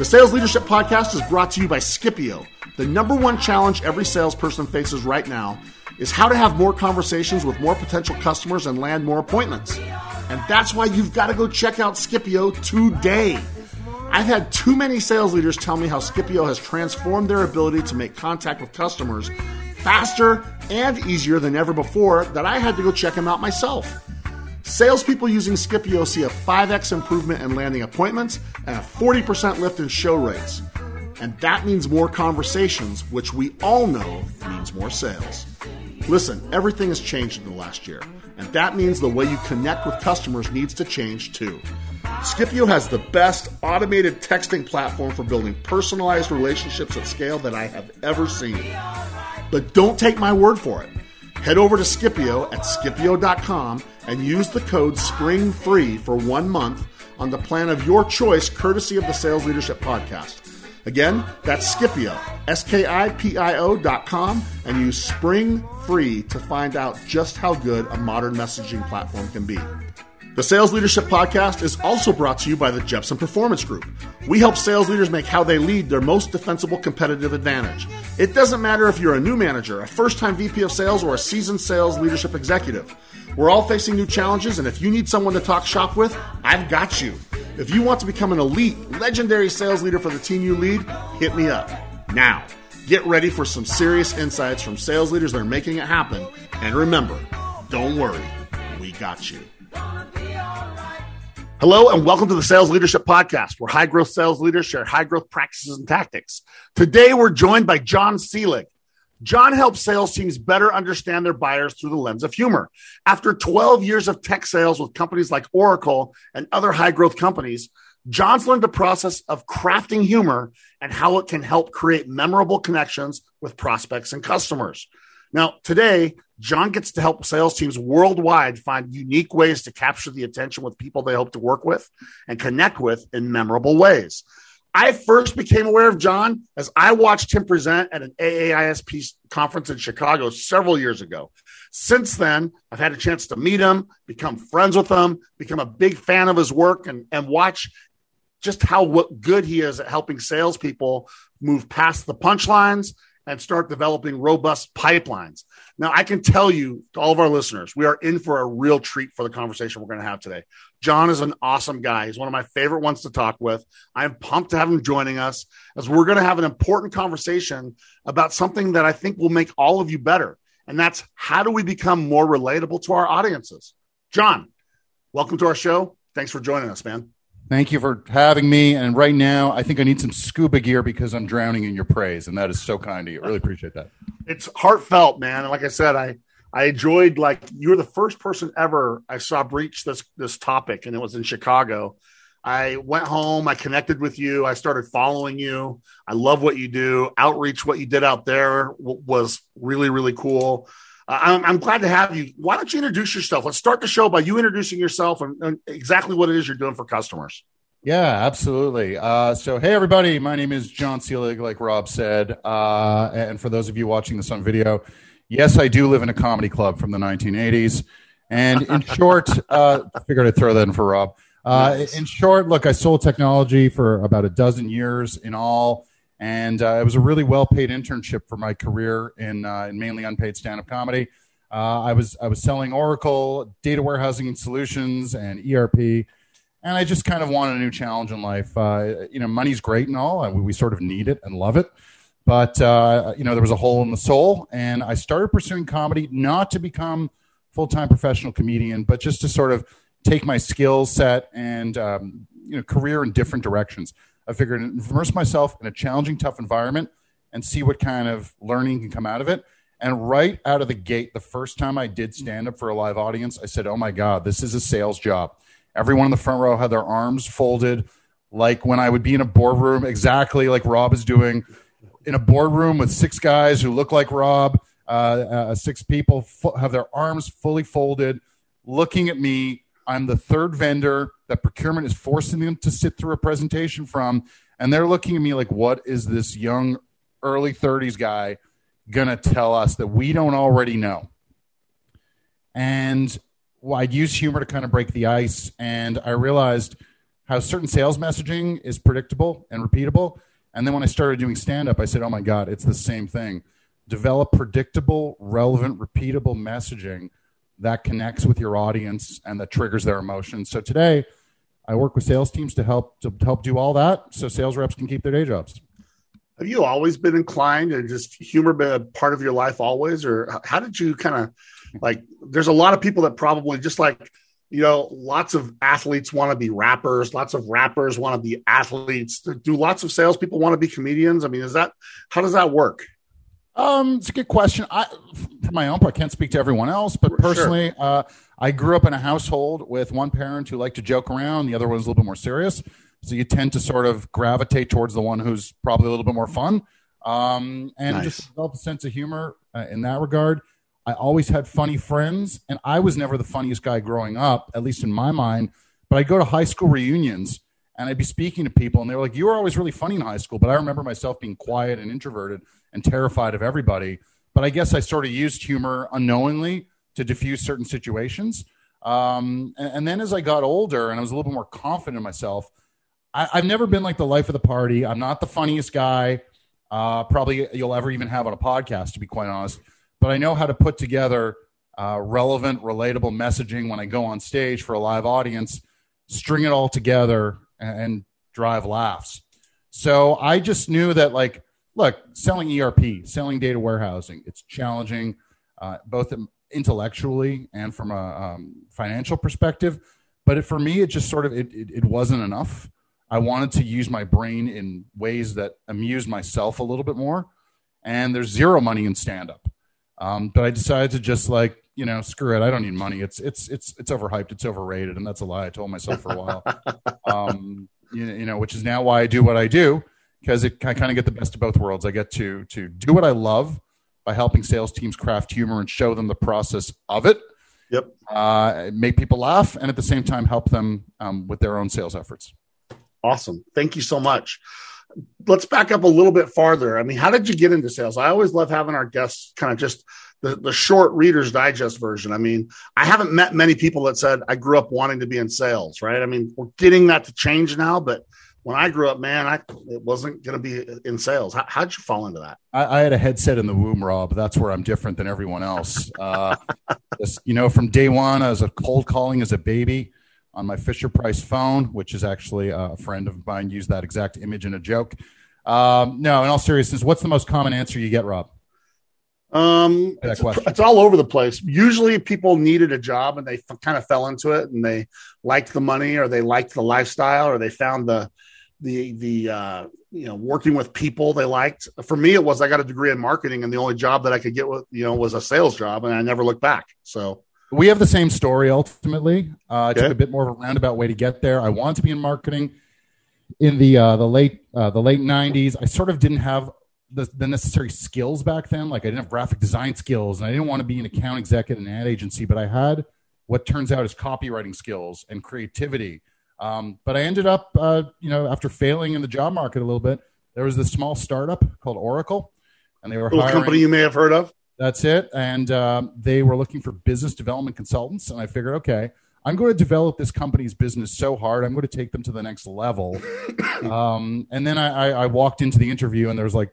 The Sales Leadership Podcast is brought to you by Skipio. The number one challenge every salesperson faces right now is how to have more conversations with more potential customers and land more appointments. And that's why you've got to go check out Skipio today. I've had too many sales leaders tell me how Skipio has transformed their ability to make contact with customers faster and easier than ever before that I had to go check them out myself. Salespeople using Skipio see a 5x improvement in landing appointments and a 40% lift in show rates. And that means more conversations, which we all know means more sales. Listen, everything has changed in the last year, and that means the way you connect with customers needs to change too. Skipio has the best automated texting platform for building personalized relationships at scale that I have ever seen. But don't take my word for it. Head over to Skipio at skipio.com and use the code SPRINGFREE for one month on the plan of your choice, courtesy of the Sales Leadership Podcast. Again, that's Skipio, S K I P I O dot com, and use Spring Free to find out just how good a modern messaging platform can be. The Sales Leadership Podcast is also brought to you by the Jeppsen Performance Group. We help sales leaders make how they lead their most defensible competitive advantage. It doesn't matter if you're a new manager, a first time VP of sales, or a seasoned sales leadership executive. We're all facing new challenges, and if you need someone to talk shop with, I've got you. If you want to become an elite, legendary sales leader for the team you lead, hit me up. Now, get ready for some serious insights from sales leaders that are making it happen. And remember, don't worry, we got you. Hello, and welcome to the Sales Leadership Podcast, where high growth sales leaders share high growth practices and tactics. Today, we're joined by John Seelig. John helps sales teams better understand their buyers through the lens of humor. After 12 years of tech sales with companies like Oracle and other high growth companies, John's learned the process of crafting humor and how it can help create memorable connections with prospects and customers. Now, today, John gets to help sales teams worldwide find unique ways to capture the attention with people they hope to work with and connect with in memorable ways. I first became aware of John as I watched him present at an AAISP conference in Chicago several years ago. Since then, I've had a chance to meet him, become friends with him, become a big fan of his work, and, and watch just how good he is at helping salespeople move past the punchlines and start developing robust pipelines. Now, I can tell you to all of our listeners, we are in for a real treat for the conversation we're going to have today. John is an awesome guy. He's one of my favorite ones to talk with. I'm pumped to have him joining us as we're going to have an important conversation about something that I think will make all of you better. And that's how do we become more relatable to our audiences? John, welcome to our show. Thanks for joining us, man. Thank you for having me. And right now, I think I need some scuba gear because I'm drowning in your praise, and that is so kind of you. I really appreciate that. It's heartfelt, man. And like I said, I I enjoyed like you were the first person ever I saw breach this this topic, and it was in Chicago. I went home, I connected with you, I started following you. I love what you do. Outreach, what you did out there w- was really really cool. Uh, I'm, I'm, glad to have you. Why don't you introduce yourself? Let's start the show by you introducing yourself and, and exactly what it is you're doing for customers. Yeah, absolutely. Uh, so, hey, everybody, my name is John Seelig, like Rob said. Uh, and for those of you watching this on video, yes, I do live in a comedy club from the 1980s. And in short, uh, I figured I'd throw that in for Rob. Uh, nice. In short, look, I sold technology for about a dozen years in all and uh, it was a really well paid internship for my career in, uh, in mainly unpaid stand up comedy. Uh, I was I was selling Oracle data warehousing and solutions and ERP, and I just kind of wanted a new challenge in life. Uh, you know, money's great and all, we, we sort of need it and love it, but uh, you know there was a hole in the soul, and I started pursuing comedy not to become full time professional comedian, but just to sort of take my skill set and um, you know career in different directions. I figured immerse myself in a challenging, tough environment and see what kind of learning can come out of it. And right out of the gate, the first time I did stand up for a live audience, I said, Oh my God, this is a sales job. Everyone in the front row had their arms folded, like when I would be in a boardroom, exactly like Rob is doing, in a boardroom with six guys who look like Rob. uh, uh, six people fo- have their arms fully folded, looking at me. I'm the third vendor that procurement is forcing them to sit through a presentation from, and they're looking at me like, "What is this young, early 30s guy gonna tell us that we don't already know?" And well, I'd use humor to kind of break the ice, and I realized how certain sales messaging is predictable and repeatable. And then when I started doing stand up, I said, "Oh my god, it's the same thing." Develop predictable, relevant, repeatable messaging that connects with your audience and that triggers their emotions. So today, I work with sales teams to help to help do all that, so sales reps can keep their day jobs. Have you always been inclined and just humor been a part of your life always, or how did you kind of like? There's a lot of people that probably just like you know, lots of athletes want to be rappers. Lots of rappers want to be athletes. Do lots of salespeople want to be comedians? I mean, is that how does that work? Um, it's a good question. I, for my own part, I can't speak to everyone else, but personally, sure. uh, I grew up in a household with one parent who liked to joke around, the other one was a little bit more serious. So you tend to sort of gravitate towards the one who's probably a little bit more fun, um, and nice. just develop a sense of humor uh, in that regard. I always had funny friends, and I was never the funniest guy growing up, at least in my mind. But I'd go to high school reunions and I'd be speaking to people, and they were like, You were always really funny in high school. But I remember myself being quiet and introverted and terrified of everybody. But I guess I sort of used humor unknowingly to diffuse certain situations. Um, and, and, then as I got older and I was a little bit more confident in myself, I, have never been like the life of the party. I'm not the funniest guy, uh, probably you'll ever even have on a podcast, to be quite honest but I know how to put together uh, relevant, relatable messaging when I go on stage for a live audience, string it all together, and, drive laughs. So I just knew that, like, look, selling ERP, selling data warehousing, it's challenging, uh, both intellectually and from a um, financial perspective. But it, for me, it just sort of it, it, it wasn't enough. I wanted to use my brain in ways that amused myself a little bit more. And there's zero money in stand up. Um, but I decided to just like, you know, screw it. I don't need money. It's it's it's it's overhyped. It's overrated, and that's a lie I told myself for a while. um, you, you know, which is now why I do what I do because it I kind of get the best of both worlds. I get to to do what I love by helping sales teams craft humor and show them the process of it. Yep. Uh, make people laugh and at the same time help them um, with their own sales efforts. Awesome. Thank you so much let's back up a little bit farther. I mean, how did you get into sales? I always love having our guests kind of just the, the short Reader's Digest version. I mean, I haven't met many people that said I grew up wanting to be in sales, right? I mean, we're getting that to change now, but when I grew up, man, I it wasn't going to be in sales. How, how'd you fall into that? I, I, had a headset in the womb, Rob. That's where I'm different than everyone else. Uh, you know, from day one, I was a cold calling as a baby on my Fisher Price phone, which is actually a friend of mine used that exact image in a joke. Um, no, in all seriousness, what's the most common answer you get, Rob? Um, it's, it's, all over the place. Usually, people needed a job and they f- kind of fell into it, and they liked the money, or they liked the lifestyle, or they found the the the uh, you know working with people they liked. For me, it was I got a degree in marketing, and the only job that I could get with you know was a sales job, and I never looked back. So we have the same story ultimately. Uh, okay. I took a bit more of a roundabout way to get there. I wanted to be in marketing in the uh, the late uh, the late '90s. I sort of didn't have the, the, necessary skills back then. Like I didn't have graphic design skills, and I didn't want to be an account executive in an ad agency. But I had what turns out is copywriting skills and creativity. Um, but I ended up, uh, you know, after failing in the job market a little bit, there was this small startup called Oracle, and they were a company you may have heard of. That's it. And um, they were looking for business development consultants. And I figured, okay, I'm going to develop this company's business so hard. I'm going to take them to the next level. Um, and then I, I, I, walked into the interview, and there was like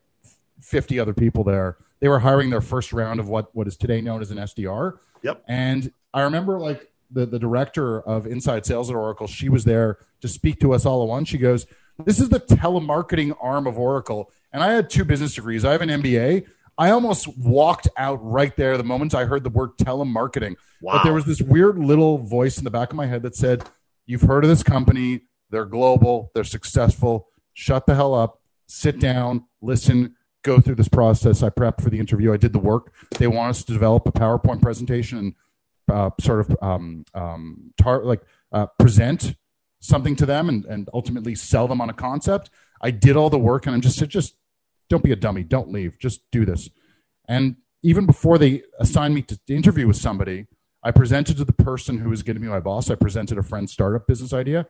50 other people there. They were hiring their first round of what, what is today known as an SDR. Yep. And I remember like the, the director of inside sales at Oracle, she was there to speak to us all at once. She goes, This is the telemarketing arm of Oracle. And I had two business degrees. I have an MBA. I almost walked out right there the moment I heard the word telemarketing. Wow. But there was this weird little voice in the back of my head that said, You've heard of this company. They're global. They're successful. Shut the hell up. Sit down. Listen. Go through this process. I prepped for the interview. I did the work. They want us to develop a PowerPoint presentation and uh, sort of um, um, tar- like uh, present something to them and, and ultimately sell them on a concept. I did all the work and I'm just just don't be a dummy. Don't leave. Just do this. And even before they assigned me to interview with somebody, I presented to the person who was going to be my boss. I presented a friend's startup business idea.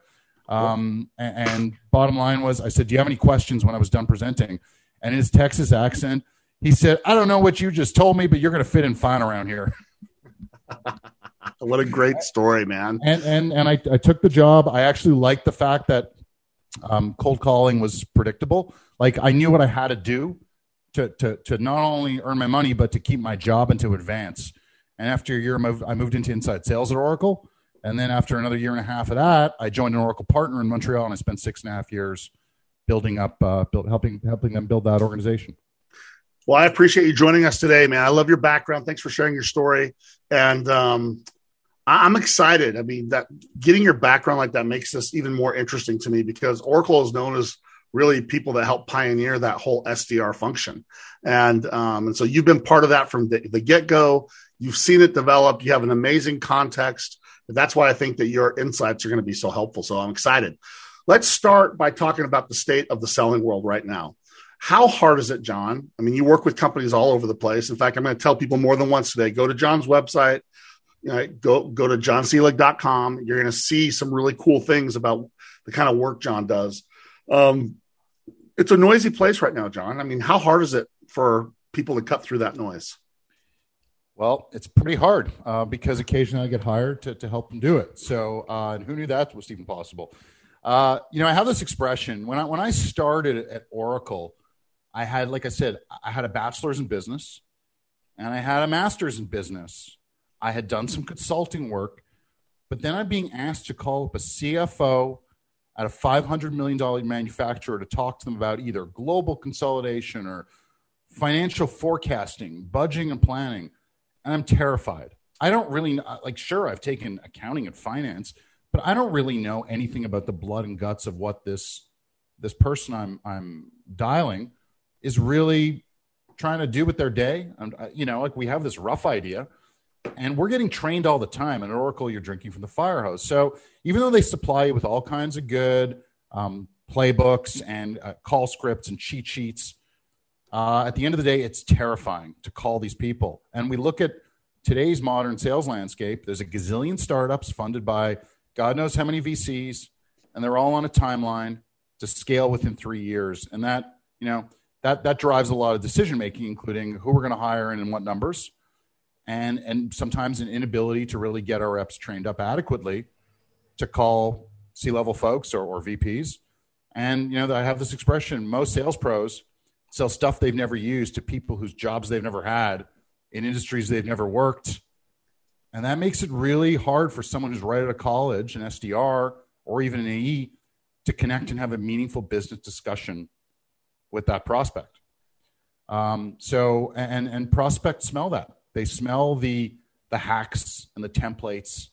Um, and, and bottom line was, I said, "Do you have any questions?" When I was done presenting, and his Texas accent, he said, "I don't know what you just told me, but you're going to fit in fine around here." what a great story, man! And and and I, I took the job. I actually liked the fact that um, cold calling was predictable. Like I knew what I had to do to to to not only earn my money but to keep my job and to advance. And after a year, I moved, I moved into inside sales at Oracle. And then after another year and a half of that, I joined an Oracle partner in Montreal, and I spent six and a half years building up, uh, build, helping helping them build that organization. Well, I appreciate you joining us today, man. I love your background. Thanks for sharing your story, and um, I'm excited. I mean, that getting your background like that makes this even more interesting to me because Oracle is known as really people that help pioneer that whole SDR function, and um, and so you've been part of that from the, the get go. You've seen it develop. You have an amazing context. That's why I think that your insights are going to be so helpful. So I'm excited. Let's start by talking about the state of the selling world right now. How hard is it, John? I mean, you work with companies all over the place. In fact, I'm going to tell people more than once today go to John's website, you know, go, go to johnseelig.com. You're going to see some really cool things about the kind of work John does. Um, it's a noisy place right now, John. I mean, how hard is it for people to cut through that noise? Well, it's pretty hard uh, because occasionally I get hired to, to help them do it. So, uh, and who knew that was even possible? Uh, you know, I have this expression when I when I started at Oracle, I had, like I said, I had a bachelor's in business, and I had a master's in business. I had done some consulting work, but then I'm being asked to call up a CFO at a $500 million manufacturer to talk to them about either global consolidation or financial forecasting, budgeting, and planning and I'm terrified. I don't really like. Sure, I've taken accounting and finance, but I don't really know anything about the blood and guts of what this this person I'm I'm dialing is really trying to do with their day. And you know, like we have this rough idea, and we're getting trained all the time. And Oracle, you're drinking from the fire hose. So even though they supply you with all kinds of good um, playbooks and uh, call scripts and cheat sheets, uh, at the end of the day, it's terrifying to call these people. And we look at today's modern sales landscape. There's a gazillion startups funded by God knows how many VCs, and they're all on a timeline to scale within three years. And that, you know, that that drives a lot of decision making, including who we're going to hire and in what numbers, and and sometimes an inability to really get our reps trained up adequately to call C level folks or, or VPs. And you know, I have this expression: most sales pros sell stuff they've never used to people whose jobs they've never had in industries they've never worked. And that makes it really hard for someone who's right out of college, an SDR or even an AE, to connect and have a meaningful business discussion with that prospect. Um, so, and, and prospects smell that. They smell the, the hacks and the templates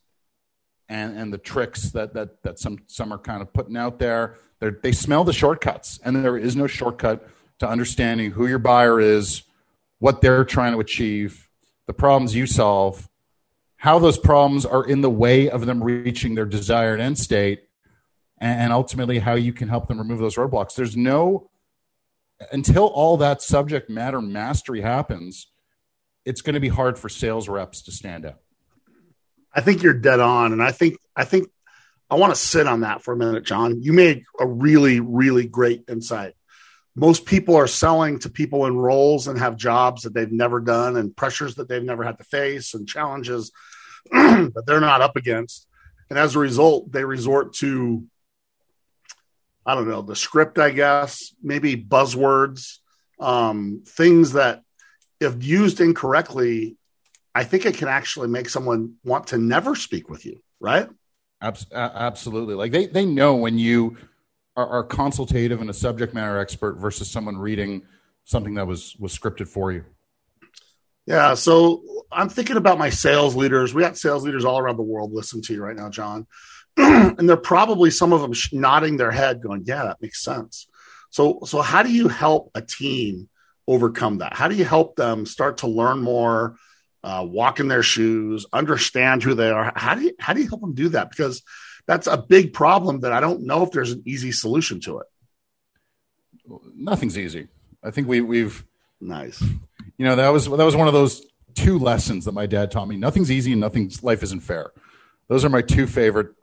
and, and the tricks that, that, that some, some are kind of putting out there. They're, they smell the shortcuts, and there is no shortcut to understanding who your buyer is, what they're trying to achieve, the problems you solve, how those problems are in the way of them reaching their desired end state, and ultimately how you can help them remove those roadblocks. There's no, until all that subject matter mastery happens, it's going to be hard for sales reps to stand out. I think you're dead on. And I think, I think I want to sit on that for a minute, John. You made a really, really great insight most people are selling to people in roles and have jobs that they've never done and pressures that they've never had to face and challenges that they're not up against. And as a result, they resort to, I don't know, the script, I guess, maybe buzzwords, um, things that, if used incorrectly, I think it can actually make someone want to never speak with you, right? Absolutely. Like they, they know when you are, are consultative and a subject matter expert versus someone reading something that was was scripted for you? Yeah, so I'm thinking about my sales leaders. We got sales leaders all around the world listening to you right now, John, and they're probably some of them nodding their head, going, "Yeah, that makes sense." So, so how do you help a team overcome that? How do you help them start to learn more, uh, walk in their shoes, understand who they are? How do you how do you help them do that? Because that's a big problem that I don't know if there's an easy solution to it. Nothing's easy. I think we, we've nice. You know that was that was one of those two lessons that my dad taught me. Nothing's easy and nothing's life isn't fair. Those are my two favorite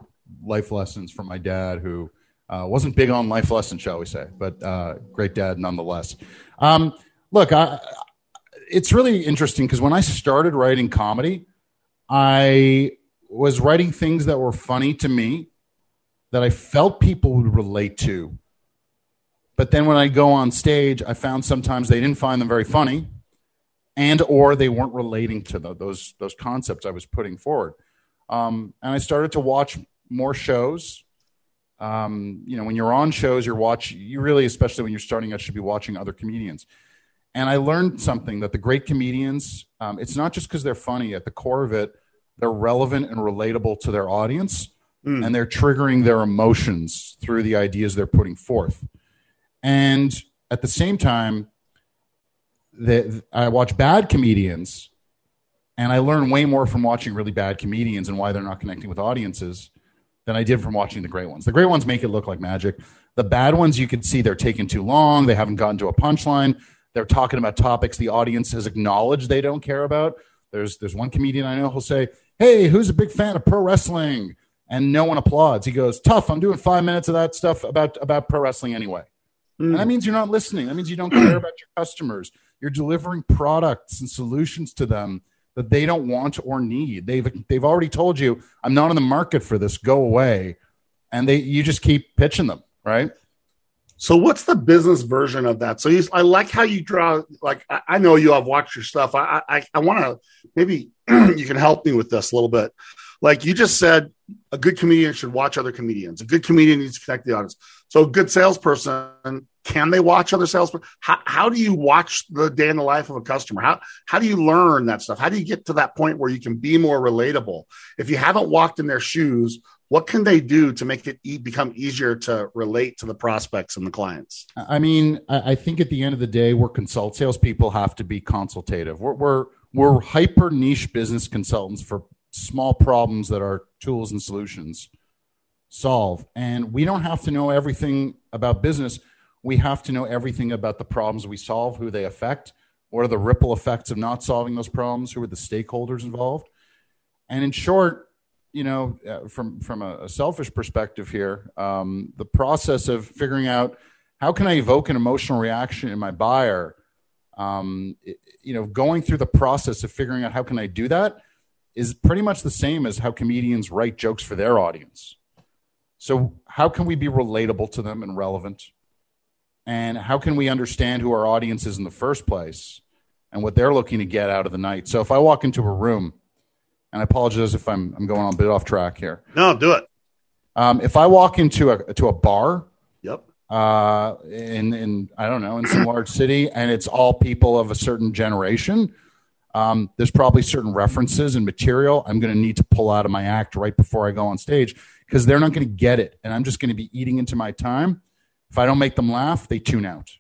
life lessons from my dad, who uh, wasn't big on life lessons, shall we say, but uh, great dad nonetheless. Um, look, I, it's really interesting because when I started writing comedy, I was writing things that were funny to me that I felt people would relate to. But then when I go on stage, I found sometimes they didn't find them very funny and or they weren't relating to the, those those concepts I was putting forward. Um, and I started to watch more shows. Um, you know, when you're on shows, you're watch. You really, especially when you're starting out, should be watching other comedians. And I learned something that the great comedians, um, it's not just because they're funny. At the core of it, they're relevant and relatable to their audience, mm. and they're triggering their emotions through the ideas they're putting forth. And at the same time, that I watch bad comedians and I learn way more from watching really bad comedians and why they're not connecting with audiences than I did from watching the great ones. The great ones make it look like magic. The bad ones, you can see they're taking too long. They haven't gotten to a punchline. They're talking about topics the audience has acknowledged they don't care about. There's there's one comedian I know who'll say, "Hey, who's a big fan of pro wrestling?" And no one applauds. He goes, "Tough. I'm doing five minutes of that stuff about about pro wrestling anyway." Mm. And that means you're not listening. That means you don't care about your customers. You're delivering products and solutions to them that they don't want or need. They've they've already told you, I'm not in the market for this. Go away. And they you just keep pitching them, right? So what's the business version of that? So you, I like how you draw. Like I, I know you. have watched your stuff. I I, I want to maybe you can help me with this a little bit. Like you just said, a good comedian should watch other comedians. A good comedian needs to connect the audience. So a good salesperson can they watch other salespeople? How, how do you watch the day in the life of a customer? How, how do you learn that stuff? How do you get to that point where you can be more relatable? If you haven't walked in their shoes, what can they do to make it e- become easier to relate to the prospects and the clients? I mean, I think at the end of the day, we're consult salespeople have to be consultative. We're, we're, we're hyper niche business consultants for small problems that our tools and solutions solve. And we don't have to know everything about business we have to know everything about the problems we solve, who they affect, what are the ripple effects of not solving those problems, who are the stakeholders involved. And in short, you know, uh, from from a, selfish perspective here, um, the process of figuring out how can I evoke an emotional reaction in my buyer, um, it, you know, going through the process of figuring out how can I do that is pretty much the same as how comedians write jokes for their audience. So how can we be relatable to them and relevant? and how can we understand who our audience is in the first place and what they're looking to get out of the night so if i walk into a room and i apologize if i'm, I'm going on a bit off track here no do it um, if i walk into a to a bar yep uh, in in i don't know in some large city and it's all people of a certain generation um, there's probably certain references and material i'm going to need to pull out of my act right before i go on stage because they're not going to get it and i'm just going to be eating into my time if I don't make them laugh, they tune out.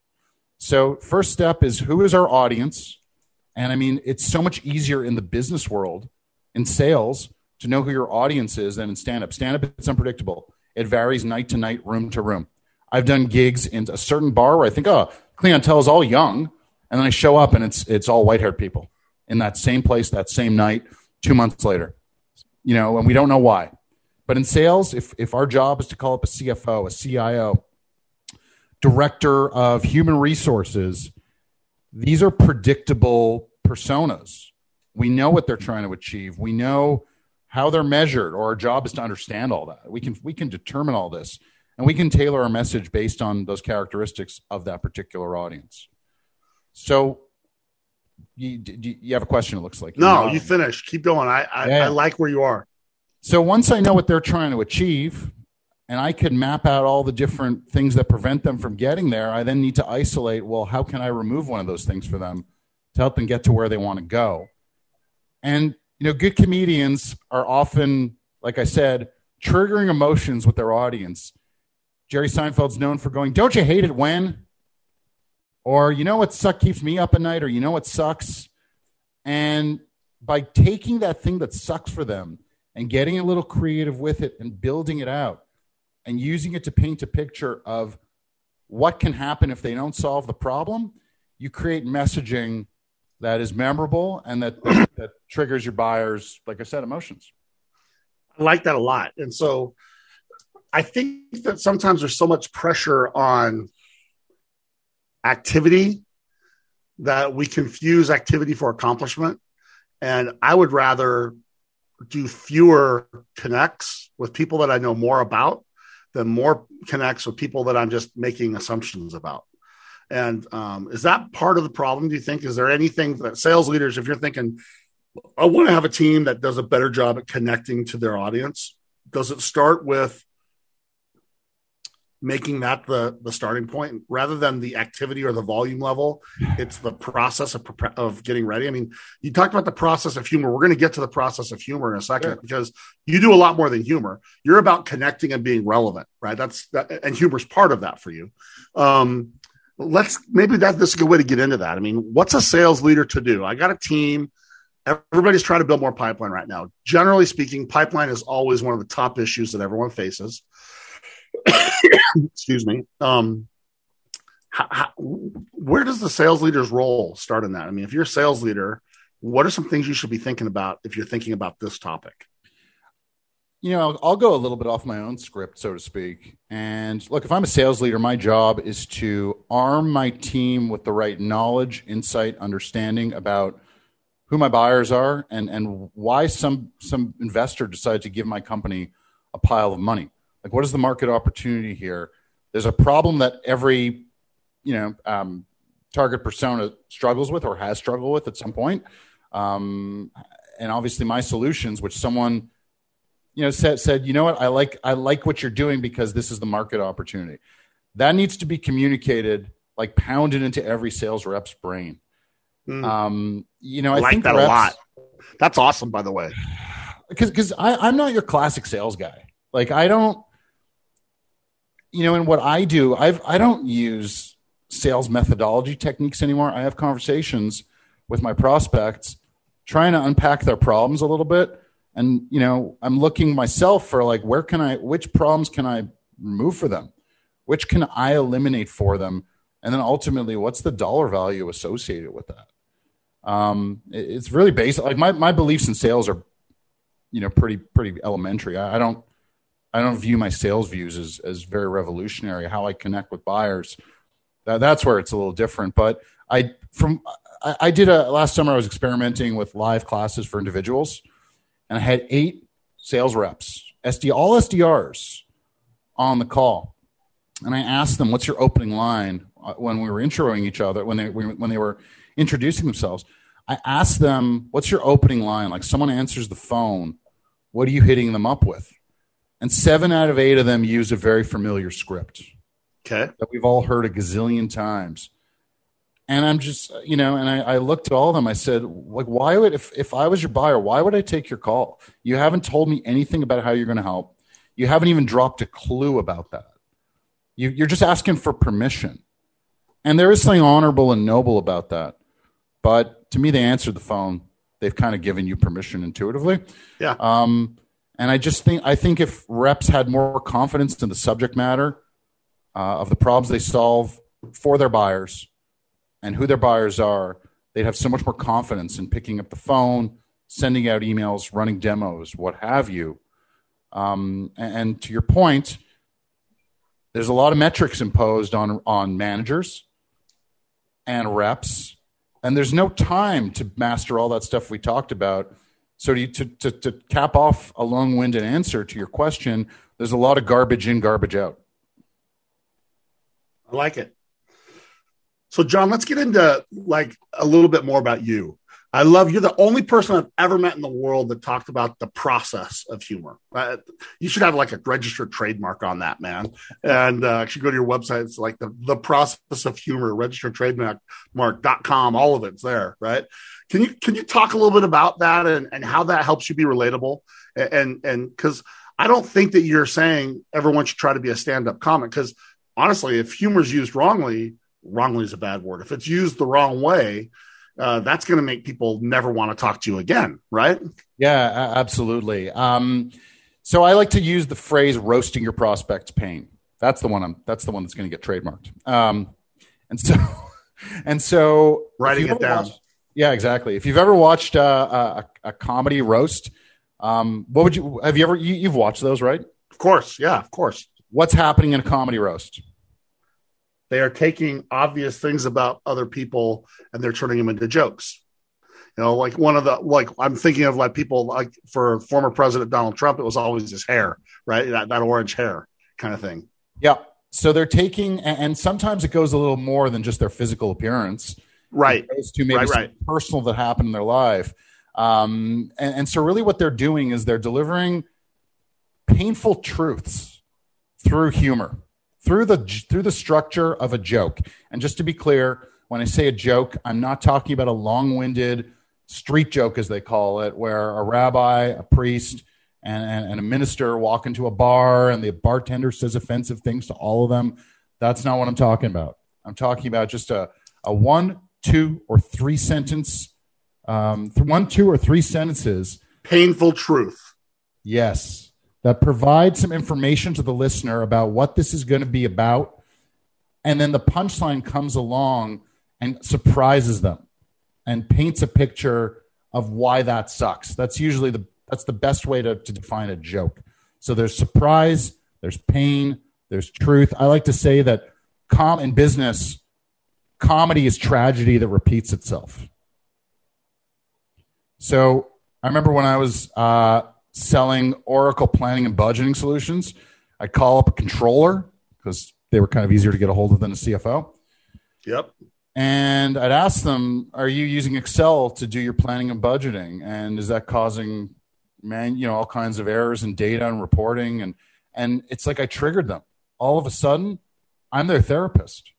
So, first step is who is our audience? And I mean, it's so much easier in the business world, in sales, to know who your audience is than in stand up. Stand up, it's unpredictable. It varies night to night, room to room. I've done gigs in a certain bar where I think, oh, clientele is all young. And then I show up and it's, it's all white haired people in that same place, that same night, two months later. You know, and we don't know why. But in sales, if, if our job is to call up a CFO, a CIO, director of human resources, these are predictable personas. We know what they're trying to achieve. We know how they're measured, or our job is to understand all that. We can we can determine all this, and we can tailor our message based on those characteristics of that particular audience. So, you, you have a question? It looks like no. You, you finished. Keep going. I I, yeah. I like where you are. So once I know what they're trying to achieve, and I can map out all the different things that prevent them from getting there, I then need to isolate well, how can I remove one of those things for them to help them get to where they want to go? And, you know, good comedians are often, like I said, triggering emotions with their audience. Jerry Seinfeld's known for going, Don't you hate it when? Or, you know what suck keeps me up at night? Or, you know what sucks? And by taking that thing that sucks for them and getting a little creative with it and building it out, and using it to paint a picture of what can happen if they don't solve the problem, you create messaging that is memorable and that, that, that triggers your buyers, like I said, emotions. I like that a lot. And so I think that sometimes there's so much pressure on activity that we confuse activity for accomplishment. And I would rather do fewer connects with people that I know more about than more connects with people that I'm just making assumptions about. And um, is that part of the problem? Do you think? Is there anything that sales leaders, if you're thinking, I want to have a team that does a better job at connecting to their audience, does it start with making that the the starting point. Rather than the activity or the volume level it's the process of of getting ready. I mean you talked about the process of humor. We're going to get to the process of humor in a second because you do a lot more than humor. You're about connecting and being relevant right? That's that, and humor's part of that for you. Um let's maybe that this is a good way to get into that. I mean what's a sales leader to do? I got a team. Everybody's trying to build more pipeline right now. Generally speaking pipeline is always one of the top issues that everyone faces excuse me. Um, how, how, where does the sales leader's role start in that? I mean, if you're a sales leader, what are some things you should be thinking about if you're thinking about this topic? You know, I'll go a little bit off my own script, so to speak. And look, if I'm a sales leader, my job is to arm my team with the right knowledge, insight, understanding about who my buyers are and, and why some some investor decided to give my company a pile of money. Like, what is the market opportunity here? There's a problem that every, you know, um, target persona struggles with or has struggled with at some point. Um, and obviously, my solutions, which someone, you know, said said, you know what, I like I like what you're doing because this is the market opportunity. That needs to be communicated, like pounded into every sales rep's brain. Mm. Um, you know, I, I like that reps, a lot. That's awesome, by the way. Because because I'm not your classic sales guy. Like I don't you know, and what I do, I've I don't use sales methodology techniques anymore. I have conversations with my prospects, trying to unpack their problems a little bit, and you know, I'm looking myself for like where can I, which problems can I remove for them, which can I eliminate for them, and then ultimately, what's the dollar value associated with that? Um, it's really basic. Like my my beliefs in sales are, you know, pretty pretty elementary. I, I don't I don't view my sales views as, as very revolutionary. How I connect with buyers, that, that's where it's a little different. But I from I, I did a last summer. I was experimenting with live classes for individuals, and I had eight sales reps, SD all SDRs, on the call, and I asked them, "What's your opening line?" Uh, when we were introing each other, when they when they were introducing themselves, I asked them, "What's your opening line?" Like someone answers the phone, what are you hitting them up with? And seven out of eight of them use a very familiar script. Okay. That we've all heard a gazillion times. And I'm just, you know, and I, I looked at all of them. I said, like, why would, if, if I was your buyer, why would I take your call? You haven't told me anything about how you're going to help. You haven't even dropped a clue about that. You, you're just asking for permission. And there is something honorable and noble about that. But to me, they answered the phone. They've kind of given you permission intuitively. Yeah. Um, and I just think I think if reps had more confidence in the subject matter uh, of the problems they solve for their buyers and who their buyers are, they'd have so much more confidence in picking up the phone, sending out emails, running demos, what have you. Um, and, and to your point, there's a lot of metrics imposed on on managers and reps, and there's no time to master all that stuff we talked about so to, to, to, cap off a long winded answer to your question, there's a lot of garbage in, garbage out. I like it. So, John, let's get into like a little bit more about you. I love you're the only person I've ever met in the world that talked about the process of humor. Uh, you should have like a registered trademark on that, man. And uh, go to your website. It's like the, the process of humor, registered trademark trademark.com. All of it's there, right? Can you can you talk a little bit about that and, and how that helps you be relatable? And and because I don't think that you're saying everyone should try to be a stand-up comic because honestly, if humor is used wrongly, wrongly is a bad word. If it's used the wrong way, uh, that's going to make people never want to talk to you again, right? Yeah, absolutely. Um, so I like to use the phrase "roasting your prospects' pain." That's the one. I'm. That's the one that's going to get trademarked. Um, and so, and so, writing it down. Watch, Yeah, exactly. If you've ever watched uh, a, a comedy roast, um, what would you have you ever you, you've watched those, right? Of course, yeah, of course. What's happening in a comedy roast? They are taking obvious things about other people and they're turning them into jokes. You know, like one of the like I'm thinking of like people like for former President Donald Trump, it was always his hair, right? That, that orange hair kind of thing. Yeah. So they're taking, and sometimes it goes a little more than just their physical appearance. Right. It goes to maybe Right, right. personal that happened in their life. Um, and, and so, really, what they're doing is they're delivering painful truths through humor, through the through the structure of a joke. And just to be clear, when I say a joke, I'm not talking about a long-winded street joke, as they call it, where a rabbi, a priest, and, and, and a minister walk into a bar and the bartender says offensive things to all of them. That's not what I'm talking about. I'm talking about just a, a one, two, or three sentence, um, th- one, two, or three sentences Painful truth. Yes, that provides some information to the listener about what this is going to be about. And then the punchline comes along and surprises them and paints a picture of why that sucks. That's usually the that's the best way to, to define a joke. So there's surprise, there's pain, there's truth. I like to say that com in business, comedy is tragedy that repeats itself. So I remember when I was uh, selling Oracle planning and budgeting solutions, I'd call up a controller because they were kind of easier to get a hold of than a CFO. Yep. And I'd ask them, "Are you using Excel to do your planning and budgeting? And is that causing, man, you know, all kinds of errors in data and reporting?" And and it's like I triggered them. All of a sudden, I'm their therapist,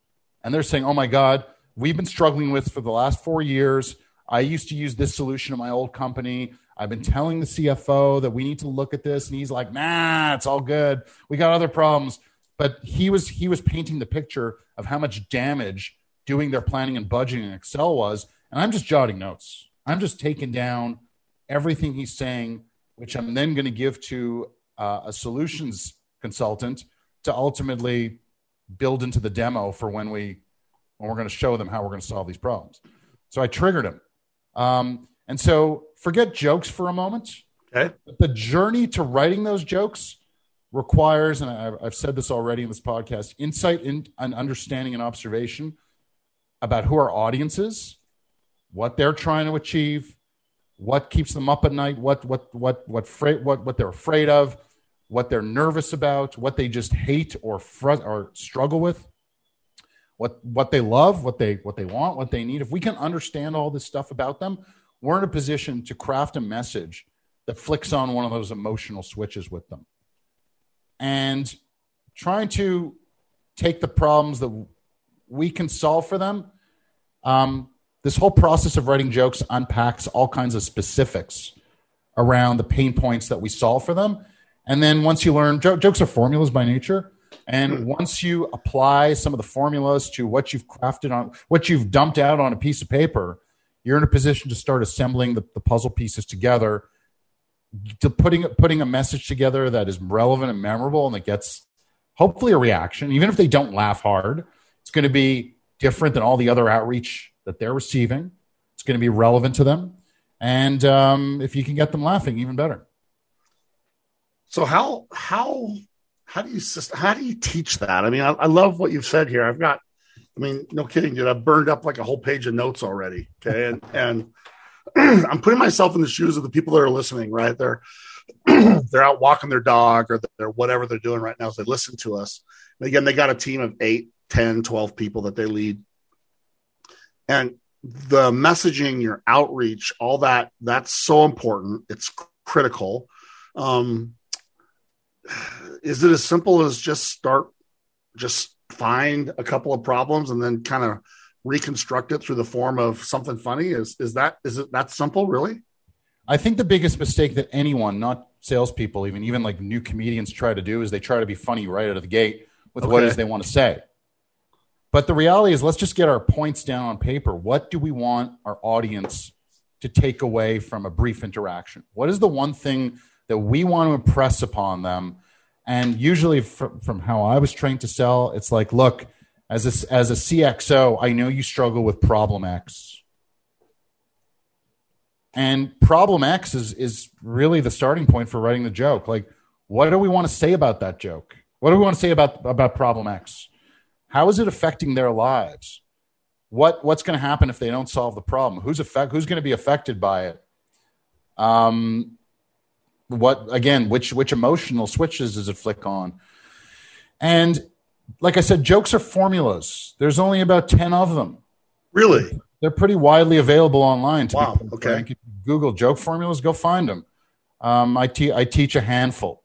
and they're saying, "Oh my God, we've been struggling with for the last four years. I used to use this solution in my old company. I've been telling the CFO that we need to look at this, and he's like, "Nah, it's all good. We got other problems." But he was he was painting the picture of how much damage doing their planning and budgeting in Excel was, and I'm just jotting notes. I'm just taking down everything he's saying, which I'm then going to give to uh, a solutions consultant to ultimately build into the demo for when we when we're going to show them how we're going to solve these problems. So I triggered him, um, and so forget jokes for a moment. Okay. The journey to writing those jokes requires, and I, I've said this already in this podcast, insight in, and understanding and observation about who our audience is, what they're trying to achieve, what keeps them up at night, what what what what fra- what what they're afraid of, what they're nervous about, what they just hate or fr- or struggle with, what what they love, what they what they want, what they need. If we can understand all this stuff about them, we're in a position to craft a message that flicks on one of those emotional switches with them. And trying to take the problems that we can solve for them. Um, this whole process of writing jokes unpacks all kinds of specifics around the pain points that we solve for them. And then once you learn, jo- jokes are formulas by nature. And once you apply some of the formulas to what you've crafted on, what you've dumped out on a piece of paper, you're in a position to start assembling the, the puzzle pieces together, to putting putting a message together that is relevant and memorable, and that gets hopefully a reaction, even if they don't laugh hard. It's going to be different than all the other outreach that they're receiving. It's going to be relevant to them, and um, if you can get them laughing, even better. So how how how do you how do you teach that? I mean, I, I love what you've said here. I've got, I mean, no kidding, dude. I've burned up like a whole page of notes already. Okay, and and I'm putting myself in the shoes of the people that are listening. Right, they're they're out walking their dog or they're whatever they're doing right now as they listen to us. And again, they got a team of 8, 10, 12 people that they lead, and the messaging, your outreach, all that that's so important. It's critical. Um, is it as simple as just start just find a couple of problems and then kind of reconstruct it through the form of something funny is is that is it that simple really I think the biggest mistake that anyone, not salespeople, even even like new comedians, try to do is they try to be funny right out of the gate with what it Okay. is they want to say. But the reality is, let's just get our points down on paper. What do we want our audience to take away from a brief interaction? What is the one thing that we want to impress upon them? And usually, from, from how I was trained to sell, it's like, look, as a, as a CXO, I know you struggle with problem X. And problem X is is really the starting point for writing the joke. Like, what do we want to say about that joke? What do we want to say about about problem X? How is it affecting their lives? What what's going to happen if they don't solve the problem? Who's affect who's going to be affected by it? Um, what again? Which which emotional switches does it flick on? And like I said, jokes are formulas. There's only about ten of them. Really? They're pretty widely available online. To wow. okay. Google joke formulas, go find them. Um, I, te- I teach a handful.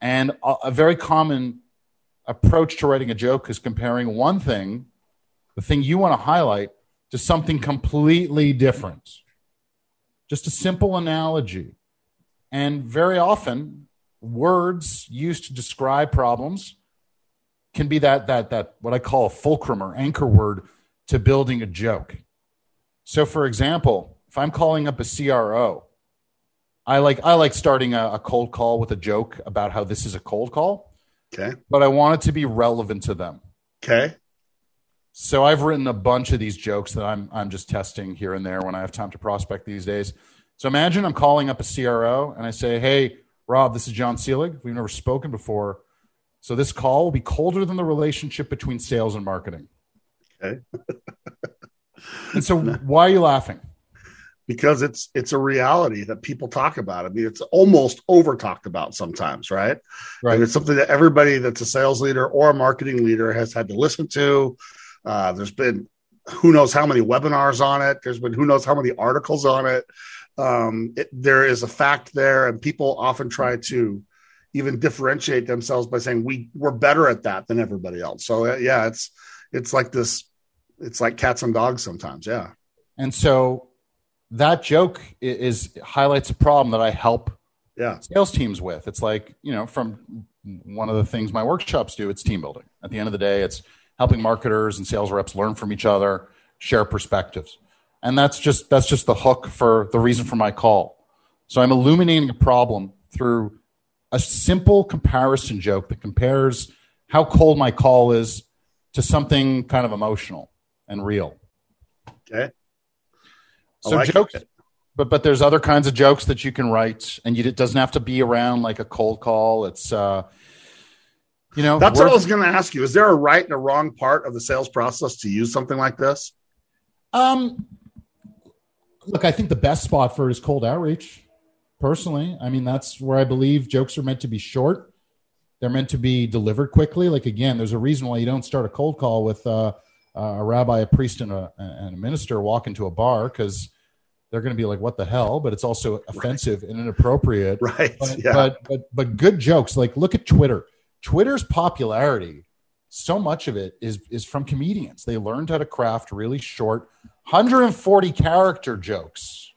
And a, a very common approach to writing a joke is comparing one thing, the thing you want to highlight, to something completely different. Just a simple analogy. And very often, words used to describe problems can be that that that what I call a fulcrum or anchor word to building a joke. So, for example, if I'm calling up a CRO, I like I like starting a, a, cold call with a joke about how this is a cold call. Okay. But I want it to be relevant to them. Okay. So I've written a bunch of these jokes that I'm I'm just testing here and there when I have time to prospect these days. So imagine I'm calling up a CRO and I say, "Hey, Rob, this is John Seelig. We've never spoken before. So this call will be colder than the relationship between sales and marketing." Okay. and so why are you laughing? because it's it's a reality that people talk about. I mean, it's almost over talked about sometimes, right? Right. And it's something that everybody that's a sales leader or a marketing leader has had to listen to. Uh, there's been who knows how many webinars on it. There's been who knows how many articles on it. Um, it there is a fact there, and people often try to even differentiate themselves by saying we we're better at that than everybody else. So uh, yeah, it's it's like this. It's like cats and dogs sometimes. Yeah. And so that joke is, is, highlights a problem that I help yeah. sales teams with. It's like, you know, from one of the things my workshops do, it's team building. At the end of the day, it's helping marketers and sales reps learn from each other, share perspectives. And that's just that's just the hook for the reason for my call. So I'm illuminating a problem through a simple comparison joke that compares how cold my call is to something kind of emotional and real. Okay. So like jokes, it. but but there's other kinds of jokes that you can write, and you, it doesn't have to be around like a cold call. It's uh, you know, that's what I was going to ask you. Is there a right and a wrong part of the sales process to use something like this? Um, look, I think the best spot for it is cold outreach. Personally, I mean that's where I believe jokes are meant to be short. They're meant to be delivered quickly. Like again, there's a reason why you don't start a cold call with. Uh, a rabbi, a priest, and a, and a minister walk into a bar because they're going to be like, "What the hell?" But it's also offensive right. and inappropriate. Right. But, yeah. but but but good jokes. Like look at Twitter. Twitter's popularity. So much of it is is from comedians. They learned how to craft really short, 140 character jokes.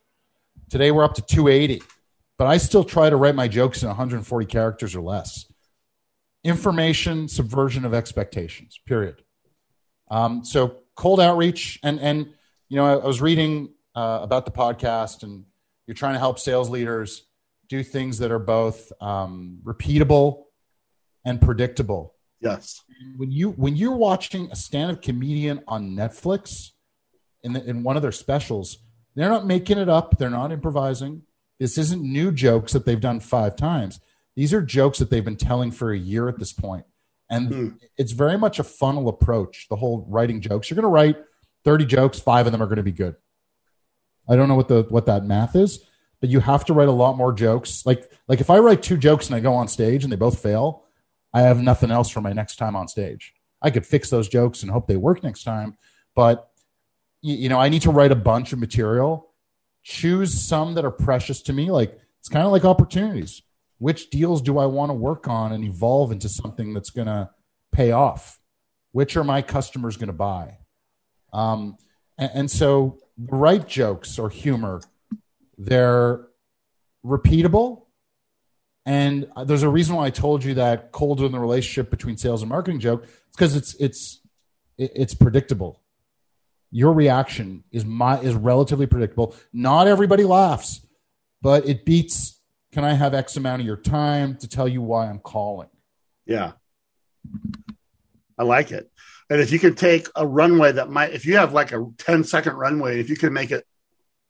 Today we're up to 280, but I still try to write my jokes in 140 characters or less. Information subversion of expectations. Period. Um, so cold outreach, and and you know, I, I was reading uh, about the podcast, and you're trying to help sales leaders do things that are both um, repeatable and predictable. Yes. When you when you're watching a stand-up comedian on Netflix in the, in one of their specials, they're not making it up. They're not improvising. This isn't new jokes that they've done five times. These are jokes that they've been telling for a year at this point. And hmm. it's very much a funnel approach, the whole writing jokes. You're going to write 30 jokes, five of them are going to be good. I don't know what the what that math is, but you have to write a lot more jokes. Like like if I write two jokes and I go on stage and they both fail, I have nothing else for my next time on stage. I could fix those jokes and hope they work next time, but you, know, I need to write a bunch of material, choose some that are precious to me like it's kind of like opportunities which deals do I want to work on and evolve into something that's going to pay off? Which are my customers going to buy? Um, and, and so the right jokes or humor, they're repeatable. And there's a reason why I told you that colder in the relationship between sales and marketing joke. It's because it's it's it's predictable. Your reaction is my is relatively predictable. Not everybody laughs, but it beats can I have X amount of your time to tell you why I'm calling? Yeah. I like it. And if you can take a runway that might, if you have like a 10 second runway, if you can make it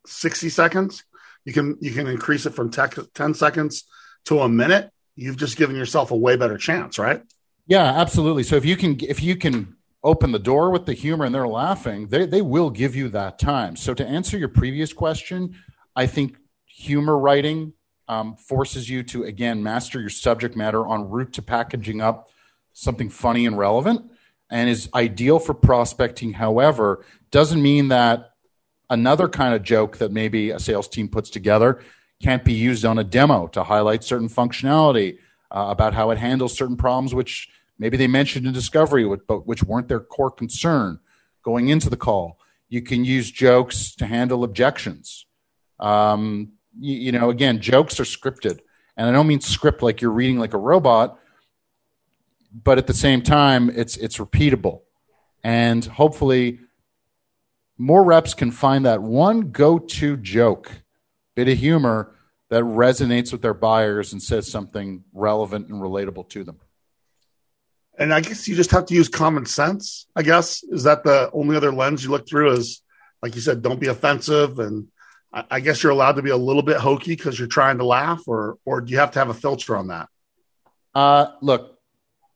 60 seconds, you can you can increase it from tech, 10 seconds to a minute, you've just given yourself a way better chance, right? Yeah, absolutely. So if you can if you can open the door with the humor and they're laughing, they they will give you that time. So to answer your previous question, I think humor writing um, forces you to again master your subject matter en route to packaging up something funny and relevant and is ideal for prospecting however doesn't mean that another kind of joke that maybe a sales team puts together can't be used on a demo to highlight certain functionality uh, about how it handles certain problems which maybe they mentioned in discovery but which weren't their core concern going into the call. You can use jokes to handle objections. Um, you, you know, again, jokes are scripted, and I don't mean script like you're reading like a robot, but at the same time, it's it's repeatable, and hopefully, more reps can find that one go-to joke, bit of humor that resonates with their buyers and says something relevant and relatable to them. And I guess you just have to use common sense. I guess is that the only other lens you look through is, like you said, don't be offensive and I guess you're allowed to be a little bit hokey because you're trying to laugh, or or do you have to have a filter on that? Uh, look,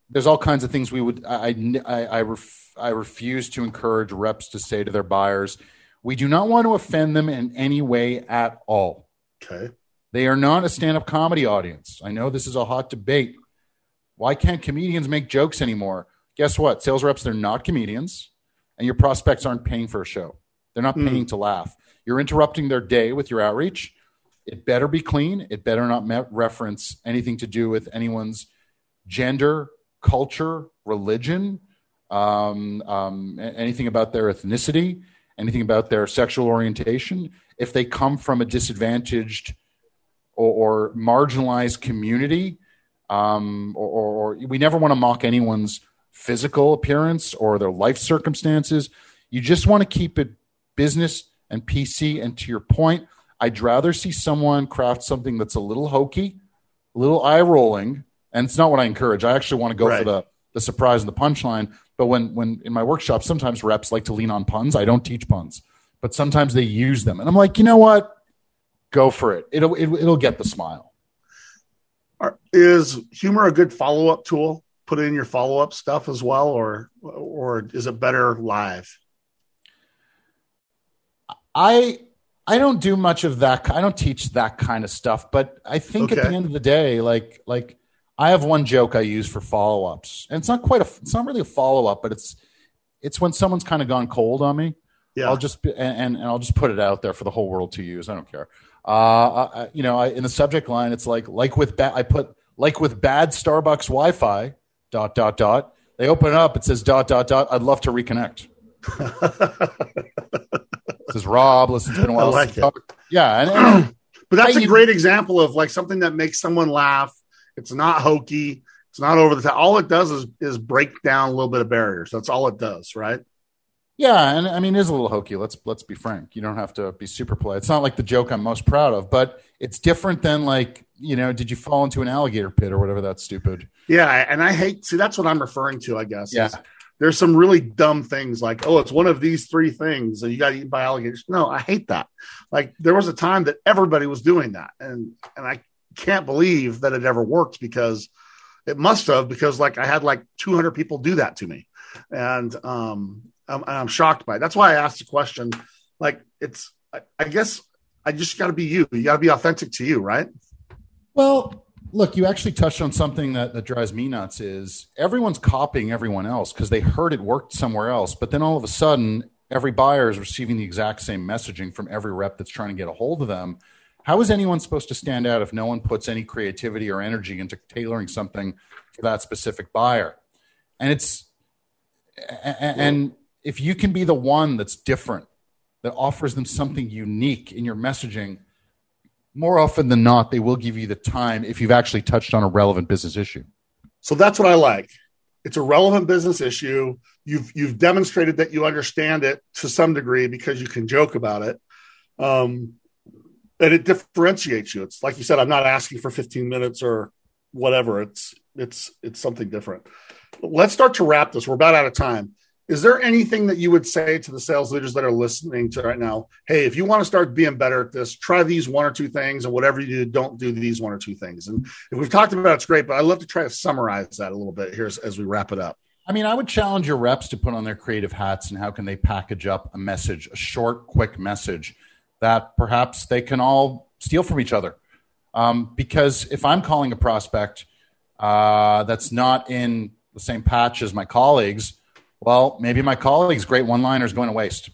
there's all kinds of things we would. I I I, ref, I refuse to encourage reps to say to their buyers, "We do not want to offend them in any way at all." Okay. They are not a stand-up comedy audience. I know this is a hot debate. Why can't comedians make jokes anymore? Guess what? Sales reps, they're not comedians, and your prospects aren't paying for a show. They're not paying mm. to laugh. You're interrupting their day with your outreach. It better be clean. It better not reference anything to do with anyone's gender, culture, religion, um, um, anything about their ethnicity, anything about their sexual orientation. If they come from a disadvantaged or, or marginalized community, um, or, or, or we never want to mock anyone's physical appearance or their life circumstances. You just want to keep it business and PC. And to your point, I'd rather see someone craft something that's a little hokey, a little eye rolling, and it's not what I encourage. I actually want to go right. for the the surprise and the punchline. But when when in my workshop, sometimes reps like to lean on puns. I don't teach puns, but sometimes they use them, and I'm like, you know what? Go for it. It'll it, will it will get the smile. Is humor a good follow up tool? Put it in your follow up stuff as well, or or is it better live? I I don't do much of that. I don't teach that kind of stuff, but I think okay. at the end of the day, like like I have one joke I use for follow ups, and it's not quite a it's not really a follow up, but it's it's when someone's kind of gone cold on me. Yeah, I'll just and, and I'll just put it out there for the whole world to use. I don't care. Uh, I, you know, I, in the subject line, it's like like with bad. I put like with bad Starbucks Wi-Fi. Dot dot dot. They open it up. It says dot dot dot. I'd love to reconnect. this is Rob. Listen, it's been a while. I like it. Yeah, and, and, but that's I, a great example of like something that makes someone laugh. It's not hokey. It's not over the top. All it does is is break down a little bit of barriers. That's all it does, right? Yeah, and I mean, it is a little hokey. Let's let's be frank. You don't have to be super polite. It's not like the joke I'm most proud of, but it's different than like you know, did you fall into an alligator pit or whatever? That's stupid. Yeah, and I hate. See, that's what I'm referring to. I guess. Yeah. There's some really dumb things like, oh, it's one of these three things and you got eaten by alligators. No, I hate that. Like there was a time that everybody was doing that. And, and I can't believe that it ever worked because it must have, because like I had like 200 people do that to me. And, um, I'm, I'm shocked by it. That's why I asked the question. Like it's, I, I guess I just got to be you. You got to be authentic to you, right? Well, Look, you actually touched on something that, that drives me nuts is everyone's copying everyone else because they heard it worked somewhere else. But then all of a sudden, every buyer is receiving the exact same messaging from every rep that's trying to get a hold of them. How is anyone supposed to stand out if no one puts any creativity or energy into tailoring something for that specific buyer? And it's, and if you can be the one that's different, that offers them something unique in your messaging, more often than not, they will give you the time if you've actually touched on a relevant business issue. So that's what I like. It's a relevant business issue. You've you've demonstrated that you understand it to some degree because you can joke about it, um, and it differentiates you. It's like you said. I'm not asking for 15 minutes or whatever. It's it's it's something different. Let's start to wrap this. We're about out of time. Is there anything that you would say to the sales leaders that are listening to right now? Hey, if you want to start being better at this, try these one or two things, and whatever you do, don't do these one or two things. And if we've talked about it, it's great, but I'd love to try to summarize that a little bit here as, as we wrap it up. I mean, I would challenge your reps to put on their creative hats and how can they package up a message, a short, quick message that perhaps they can all steal from each other. Um, because if I'm calling a prospect uh, that's not in the same patch as my colleagues, well, maybe my colleague's great one liner is going to waste.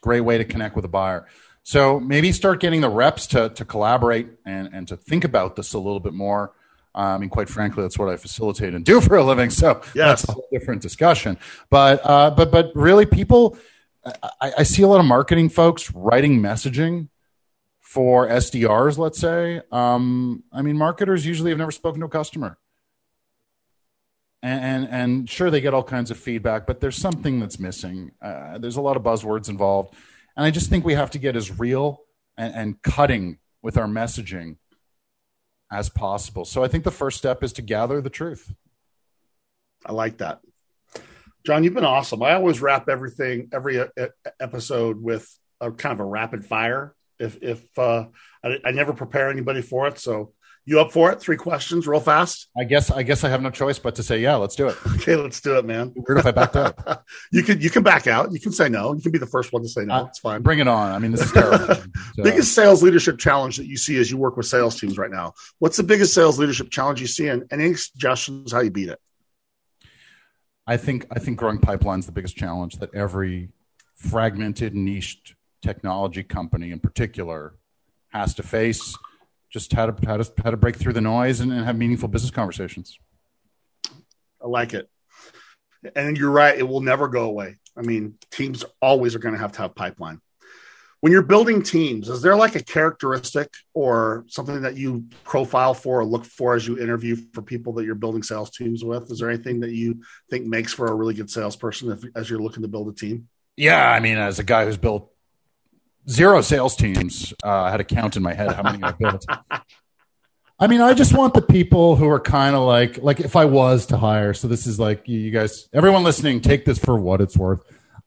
Great way to connect with a buyer. So maybe start getting the reps to, to collaborate and, and to think about this a little bit more. Uh, I mean, quite frankly, that's what I facilitate and do for a living. So yes. that's a whole different discussion. But uh, but but really, people, I, I, see a lot of marketing folks writing messaging for SDRs. Let's say, um, I mean, marketers usually have never spoken to a customer and, and, sure they get all kinds of feedback, but there's something that's missing. Uh, there's a lot of buzzwords involved, and I just think we have to get as real and, and cutting with our messaging as possible. So I think the first step is to gather the truth. I like that. John, you've been awesome. I always wrap everything, every uh, episode with a kind of a rapid fire. If if uh, I, I never prepare anybody for it, so you up for it? Three questions, real fast. I guess. I guess I have no choice but to say, yeah, let's do it. Okay, let's do it, man. Weird if I backed up. you can. You can back out. You can say no. You can be the first one to say no. Uh, it's fine. Bring it on. I mean, this is terrible. so. Biggest sales leadership challenge that you see as you work with sales teams right now. What's the biggest sales leadership challenge you see, and any suggestions how you beat it? I think. I think growing pipelines the biggest challenge that every fragmented, niched technology company, in particular, has to face just how to how to how to break through the noise and, and have meaningful business conversations. I like it, and you're right. It will never go away. I mean, teams always are going to have to have pipeline. When you're building teams, is there like a characteristic or something that you profile for or look for as you interview for people that you're building sales teams with? Is there anything that you think makes for a really good salesperson if, as you're looking to build a team? Yeah, I mean, as a guy who's built zero sales teams. Uh, I had a count in my head how many I built. I mean, I just want the people who are kind of like, like if I was to hire. So this is like you guys, everyone listening, take this for what it's worth.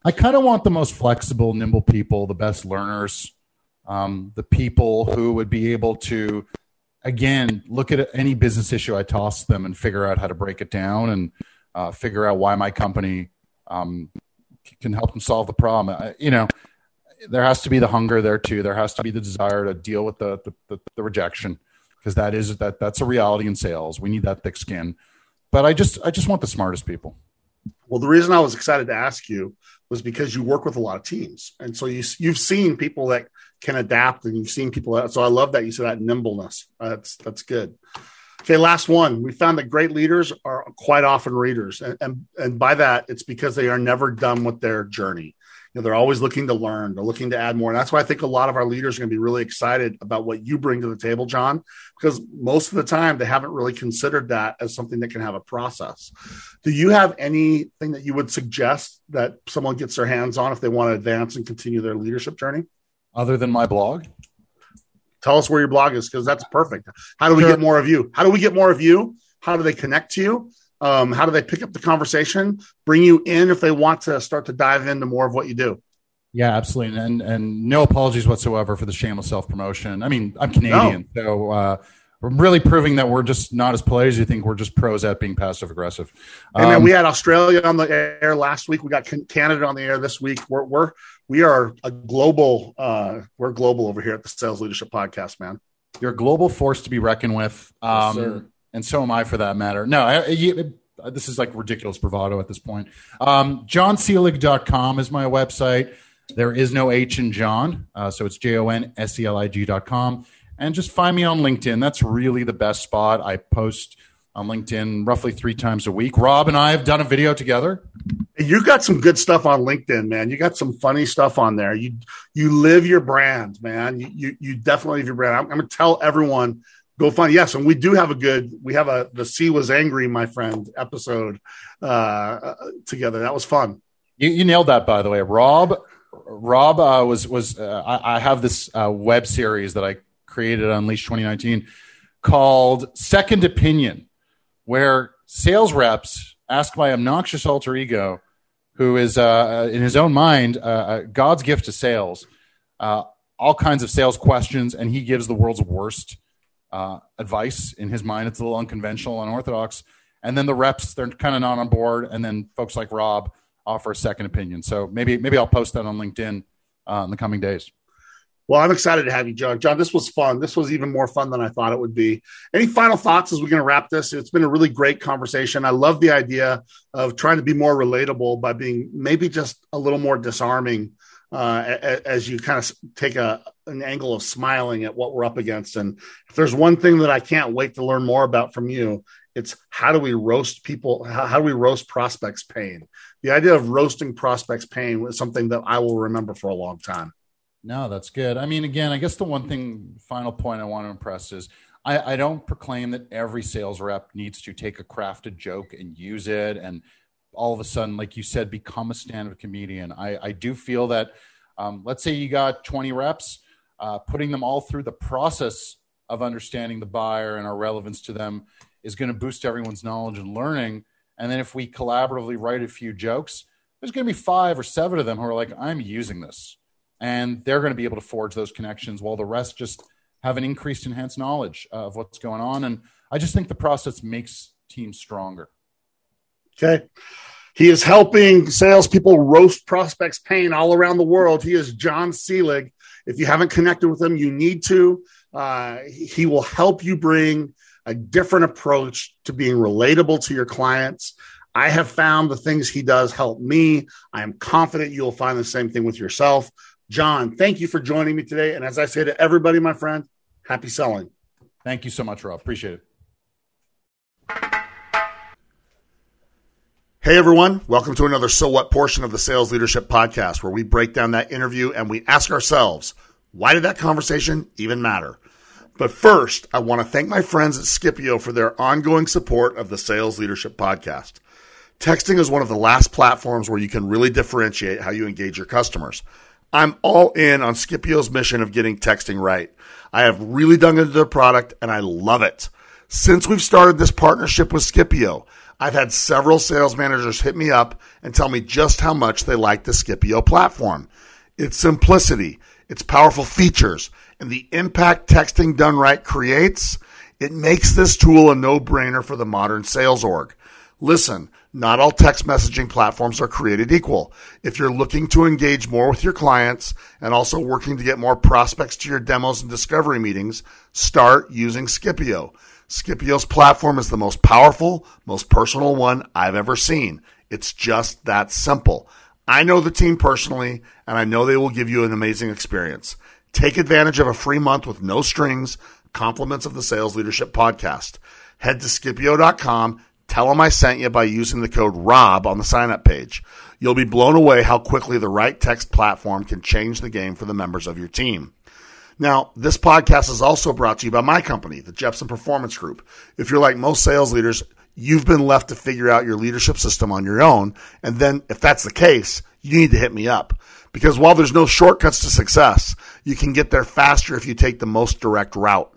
I kind of want the most flexible, nimble people, the best learners, um, the people who would be able to, again, look at any business issue I toss them and figure out how to break it down and uh, figure out why my company um, can help them solve the problem. I, you know, there has to be the hunger there too. There has to be the desire to deal with the the, the, the rejection because that is that that's a reality in sales. We need that thick skin. But I just I just want the smartest people. Well, the reason I was excited to ask you was because you work with a lot of teams, and so you you've seen people that can adapt, and you've seen people. That, so I love that you said that nimbleness. That's that's good. Okay, last one. We found that great leaders are quite often readers, and, and and by that, it's because they are never done with their journey you know, they're always looking to learn. They're looking to add more. And that's why I think a lot of our leaders are going to be really excited about what you bring to the table, John, because most of the time they haven't really considered that as something that can have a process. Do you have anything that you would suggest that someone gets their hands on if they want to advance and continue their leadership journey? Other than my blog? Tell us where your blog is because that's perfect. How do we sure. get more of you? How do we get more of you? How do they connect to you? Um, how do they pick up the conversation, bring you in if they want to start to dive into more of what you do? Yeah, absolutely, and and no apologies whatsoever for the shameless self promotion. I mean, I'm Canadian, no. so uh, we're really proving that we're just not as polite as you think. We're just pros at being passive aggressive. Um, and we had Australia on the air last week. We got Canada on the air this week. We're we're we are a global. Uh, we're global over here at the Sales Leadership Podcast, man. You're a global force to be reckoned with. Um, yes, and so am I for that matter. No, I, I, this is like ridiculous bravado at this point. Um, JohnSeelig.com is my website. There is no H in John, uh, so it's J O N S E L I G.com. And just find me on LinkedIn. That's really the best spot. I post on LinkedIn roughly three times a week. Rob and I have done a video together. You got some good stuff on LinkedIn, man. You got some funny stuff on there. You you live your brand, man. You you, you definitely live your brand. I'm, I'm going to tell everyone go find yes and we do have a good we have a the sea was angry my friend episode uh together. That was fun. You, you nailed that by the way. Rob rob uh, was was uh, I, I, have this uh, web series that i created on unleash 2019 called second opinion where sales reps ask my obnoxious alter ego, who is uh, in his own mind uh, God's gift to sales, uh, all kinds of sales questions, and he gives the world's worst uh, advice in his mind. It's a little unconventional, and unorthodox. And then the reps, they're kind of not on board. And then folks like Rob offer a second opinion. So maybe maybe I'll post that on LinkedIn uh, in the coming days. Well, I'm excited to have you, John. John, this was fun. This was even more fun than I thought it would be. Any final thoughts as we're going to wrap this? It's been a really great conversation. I love the idea of trying to be more relatable by being maybe just a little more disarming uh, as you kind of take a an angle of smiling at what we're up against. And if there's one thing that I can't wait to learn more about from you, it's how do we roast people? How, how do we roast prospects' pain? The idea of roasting prospects' pain was something that I will remember for a long time. No, that's good. I mean, again, I guess the one thing, final point I want to impress is I, I don't proclaim that every sales rep needs to take a crafted joke and use it and all of a sudden, like you said, become a stand-up comedian. I, I do feel that, um, let's say you got 20 reps, uh, putting them all through the process of understanding the buyer and our relevance to them is going to boost everyone's knowledge and learning. And then if we collaboratively write a few jokes, there's going to be five or seven of them who are like, I'm using this and they're going to be able to forge those connections while the rest just have an increased enhanced knowledge of what's going on and i just think the process makes teams stronger okay he is helping salespeople roast prospects pain all around the world he is john seelig if you haven't connected with him you need to uh, he will help you bring a different approach to being relatable to your clients I have found the things he does help me. I am confident you'll find the same thing with yourself. John, thank you for joining me today. And as I say to everybody, my friend, happy selling. Thank you so much, Rob. Appreciate it. Hey everyone, welcome to another So What portion of the Sales Leadership Podcast, where we break down that interview and we ask ourselves, why did that conversation even matter? But first, I want to thank my friends at Skipio for their ongoing support of the Sales Leadership Podcast. Texting is one of the last platforms where you can really differentiate how you engage your customers. I'm all in on Skipio's mission of getting texting right. I have really dug into their product and I love it. Since we've started this partnership with Skipio, I've had several sales managers hit me up and tell me just how much they like the Skipio platform. Its simplicity, its powerful features, and the impact texting done right creates, it makes this tool a no-brainer for the modern sales org. Listen, not all text messaging platforms are created equal. If you're looking to engage more with your clients and also working to get more prospects to your demos and discovery meetings, start using Skipio. Skipio's platform is the most powerful, most personal one I've ever seen. It's just that simple. I know the team personally, and I know they will give you an amazing experience. Take advantage of a free month with no strings, compliments of the Sales Leadership Podcast. Head to Skipio.com Tell them I sent you by using the code ROB on the sign up page. You'll be blown away how quickly the right text platform can change the game for the members of your team. Now, this podcast is also brought to you by my company, the Jeppsen Performance Group. If you're like most sales leaders, you've been left to figure out your leadership system on your own. And then if that's the case, you need to hit me up. Because while there's no shortcuts to success, you can get there faster if you take the most direct route.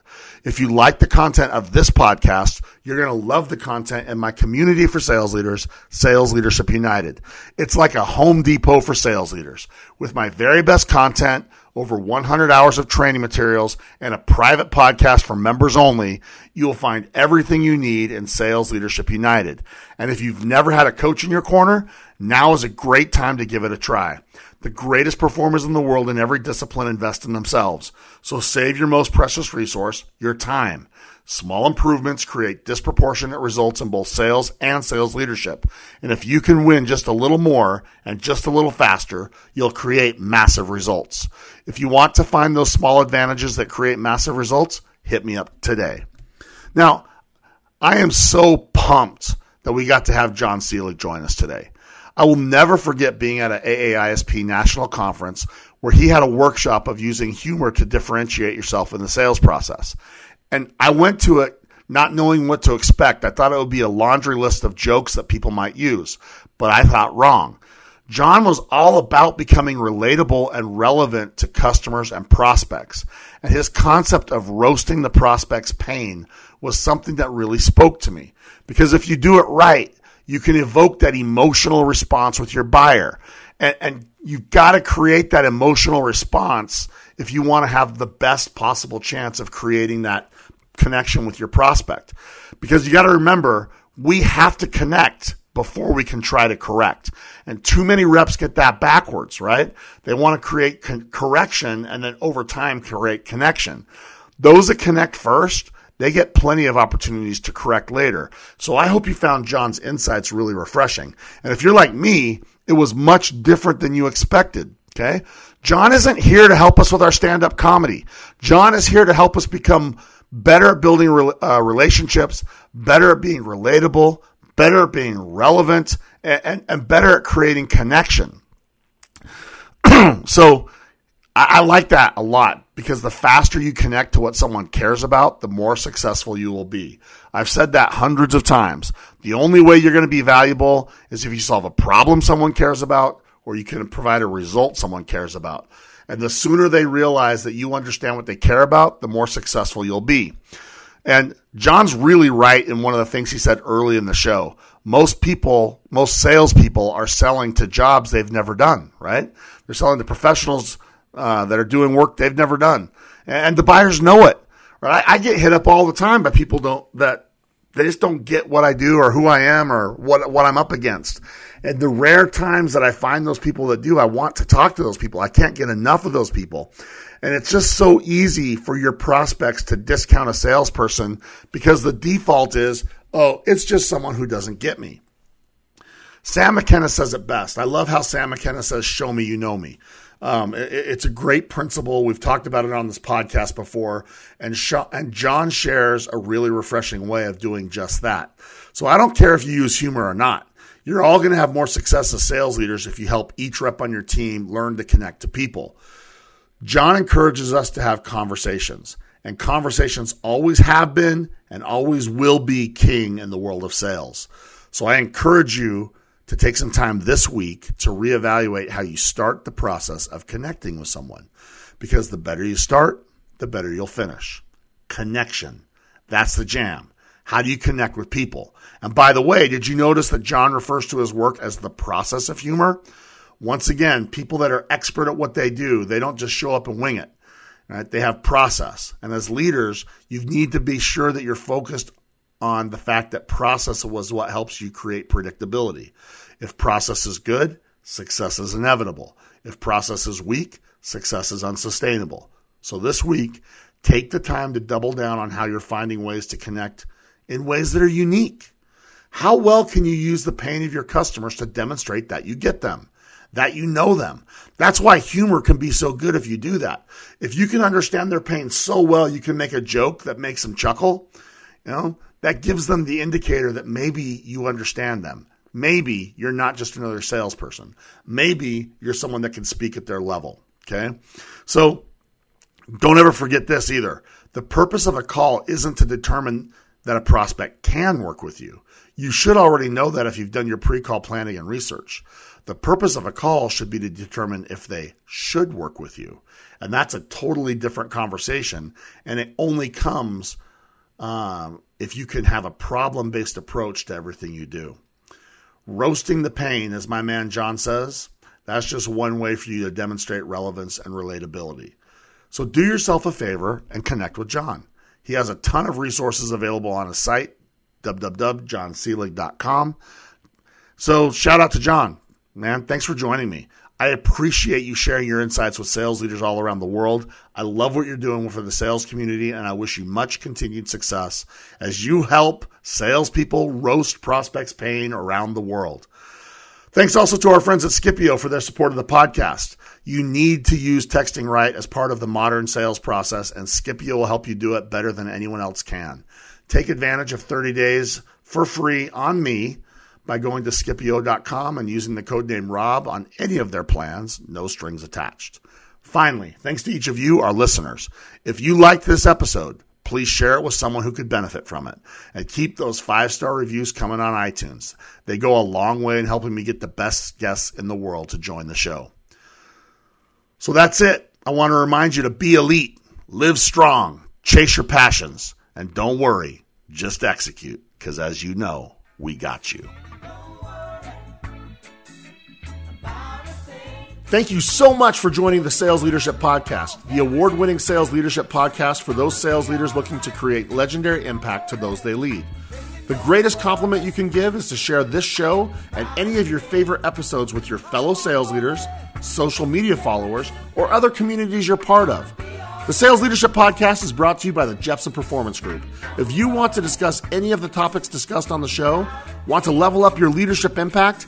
If you like the content of this podcast, you're going to love the content in my community for sales leaders, Sales Leadership United. It's like a Home Depot for sales leaders with my very best content, over 100 hours of training materials, and a private podcast for members only. You'll find everything you need in Sales Leadership United. And if you've never had a coach in your corner, now is a great time to give it a try. The greatest performers in the world in every discipline invest in themselves. So save your most precious resource, your time. Small improvements create disproportionate results in both sales and sales leadership. And if you can win just a little more and just a little faster, you'll create massive results. If you want to find those small advantages that create massive results, hit me up today. Now, I am so pumped that we got to have John Seelig join us today. I will never forget being at an AAISP national conference where he had a workshop of using humor to differentiate yourself in the sales process. And I went to it not knowing what to expect. I thought it would be a laundry list of jokes that people might use, but I thought wrong. John was all about becoming relatable and relevant to customers and prospects. And his concept of roasting the prospect's pain was something that really spoke to me. Because if you do it right, You can evoke that emotional response with your buyer. And, and you've got to create that emotional response if you want to have the best possible chance of creating that connection with your prospect. Because you got to remember, we have to connect before we can try to correct. And too many reps get that backwards, right? They want to create con- correction and then over time create connection. Those that connect first, they get plenty of opportunities to correct later. So I hope you found John's insights really refreshing. And if you're like me, it was much different than you expected. Okay. John isn't here to help us with our stand up comedy. John is here to help us become better at building uh, relationships, better at being relatable, better at being relevant, and, and, and better at creating connection. so I, I like that a lot because the faster you connect to what someone cares about, the more successful you will be. I've said that hundreds of times. The only way you're going to be valuable is if you solve a problem someone cares about or you can provide a result someone cares about. And the sooner they realize that you understand what they care about, the more successful you'll be. And John's really right in one of the things he said early in the show. Most people, most salespeople are selling to jobs they've never done, right? They're selling to professionals uh, that are doing work they've never done, and the buyers know it. Right? I, I get hit up all the time by people don't that they just don't get what I do or who I am or what what I'm up against. And the rare times that I find those people that do, I want to talk to those people. I can't get enough of those people. And it's just so easy for your prospects to discount a salesperson because the default is, oh, it's just someone who doesn't get me. Sam McKenna says it best. I love how Sam McKenna says, show me you know me. Um, it, it's a great principle. We've talked about it on this podcast before, and Sh- and John shares a really refreshing way of doing just that. So I don't care if you use humor or not. You're all going to have more success as sales leaders if you help each rep on your team learn to connect to people. John encourages us to have conversations, and conversations always have been and always will be king in the world of sales. So I encourage you to take some time this week to reevaluate how you start the process of connecting with someone. Because the better you start, the better you'll finish. Connection. That's the jam. How do you connect with people? And by the way, did you notice that John refers to his work as the process of humor? Once again, people that are expert at what they do, they don't just show up and wing it. Right? They have process. And as leaders, you need to be sure that you're focused on the fact that process was what helps you create predictability. If process is good, success is inevitable. If process is weak, success is unsustainable. So this week, take the time to double down on how you're finding ways to connect in ways that are unique. How well can you use the pain of your customers to demonstrate that you get them? that you know them. That's why humor can be so good if you do that. If you can understand their pain so well, you can make a joke that makes them chuckle. You know, that gives them the indicator that maybe you understand them. Maybe you're not just another salesperson. Maybe you're someone that can speak at their level. Okay. So don't ever forget this either. The purpose of a call isn't to determine that a prospect can work with you. You should already know that if you've done your pre-call planning and research. The purpose of a call should be to determine if they should work with you. And that's a totally different conversation. And it only comes um, if you can have a problem based approach to everything you do. Roasting the pain, as my man John says, that's just one way for you to demonstrate relevance and relatability. So do yourself a favor and connect with John. He has a ton of resources available on his site, www.johnseelig.com. So shout out to John. Man, thanks for joining me. I appreciate you sharing your insights with sales leaders all around the world. I love what you're doing for the sales community, and I wish you much continued success as you help salespeople roast prospects' pain around the world. Thanks also to our friends at Skipio for their support of the podcast. You need to use texting right as part of the modern sales process, and Skipio will help you do it better than anyone else can. Take advantage of 30 days for free on me by going to Skipio.com and using the code name Rob on any of their plans, no strings attached. Finally, thanks to each of you, our listeners. If you liked this episode, please share it with someone who could benefit from it. And keep those five star reviews coming on iTunes. They go a long way in helping me get the best guests in the world to join the show. So that's it. I want to remind you to be elite, live strong, chase your passions, and don't worry, just execute, because as you know, we got you. Thank you so much for joining the Sales Leadership Podcast, the award winning sales leadership podcast for those sales leaders looking to create legendary impact to those they lead. The greatest compliment you can give is to share this show and any of your favorite episodes with your fellow sales leaders, social media followers, or other communities you're part of. The Sales Leadership Podcast is brought to you by the Jeppsen Performance Group. If you want to discuss any of the topics discussed on the show, want to level up your leadership impact,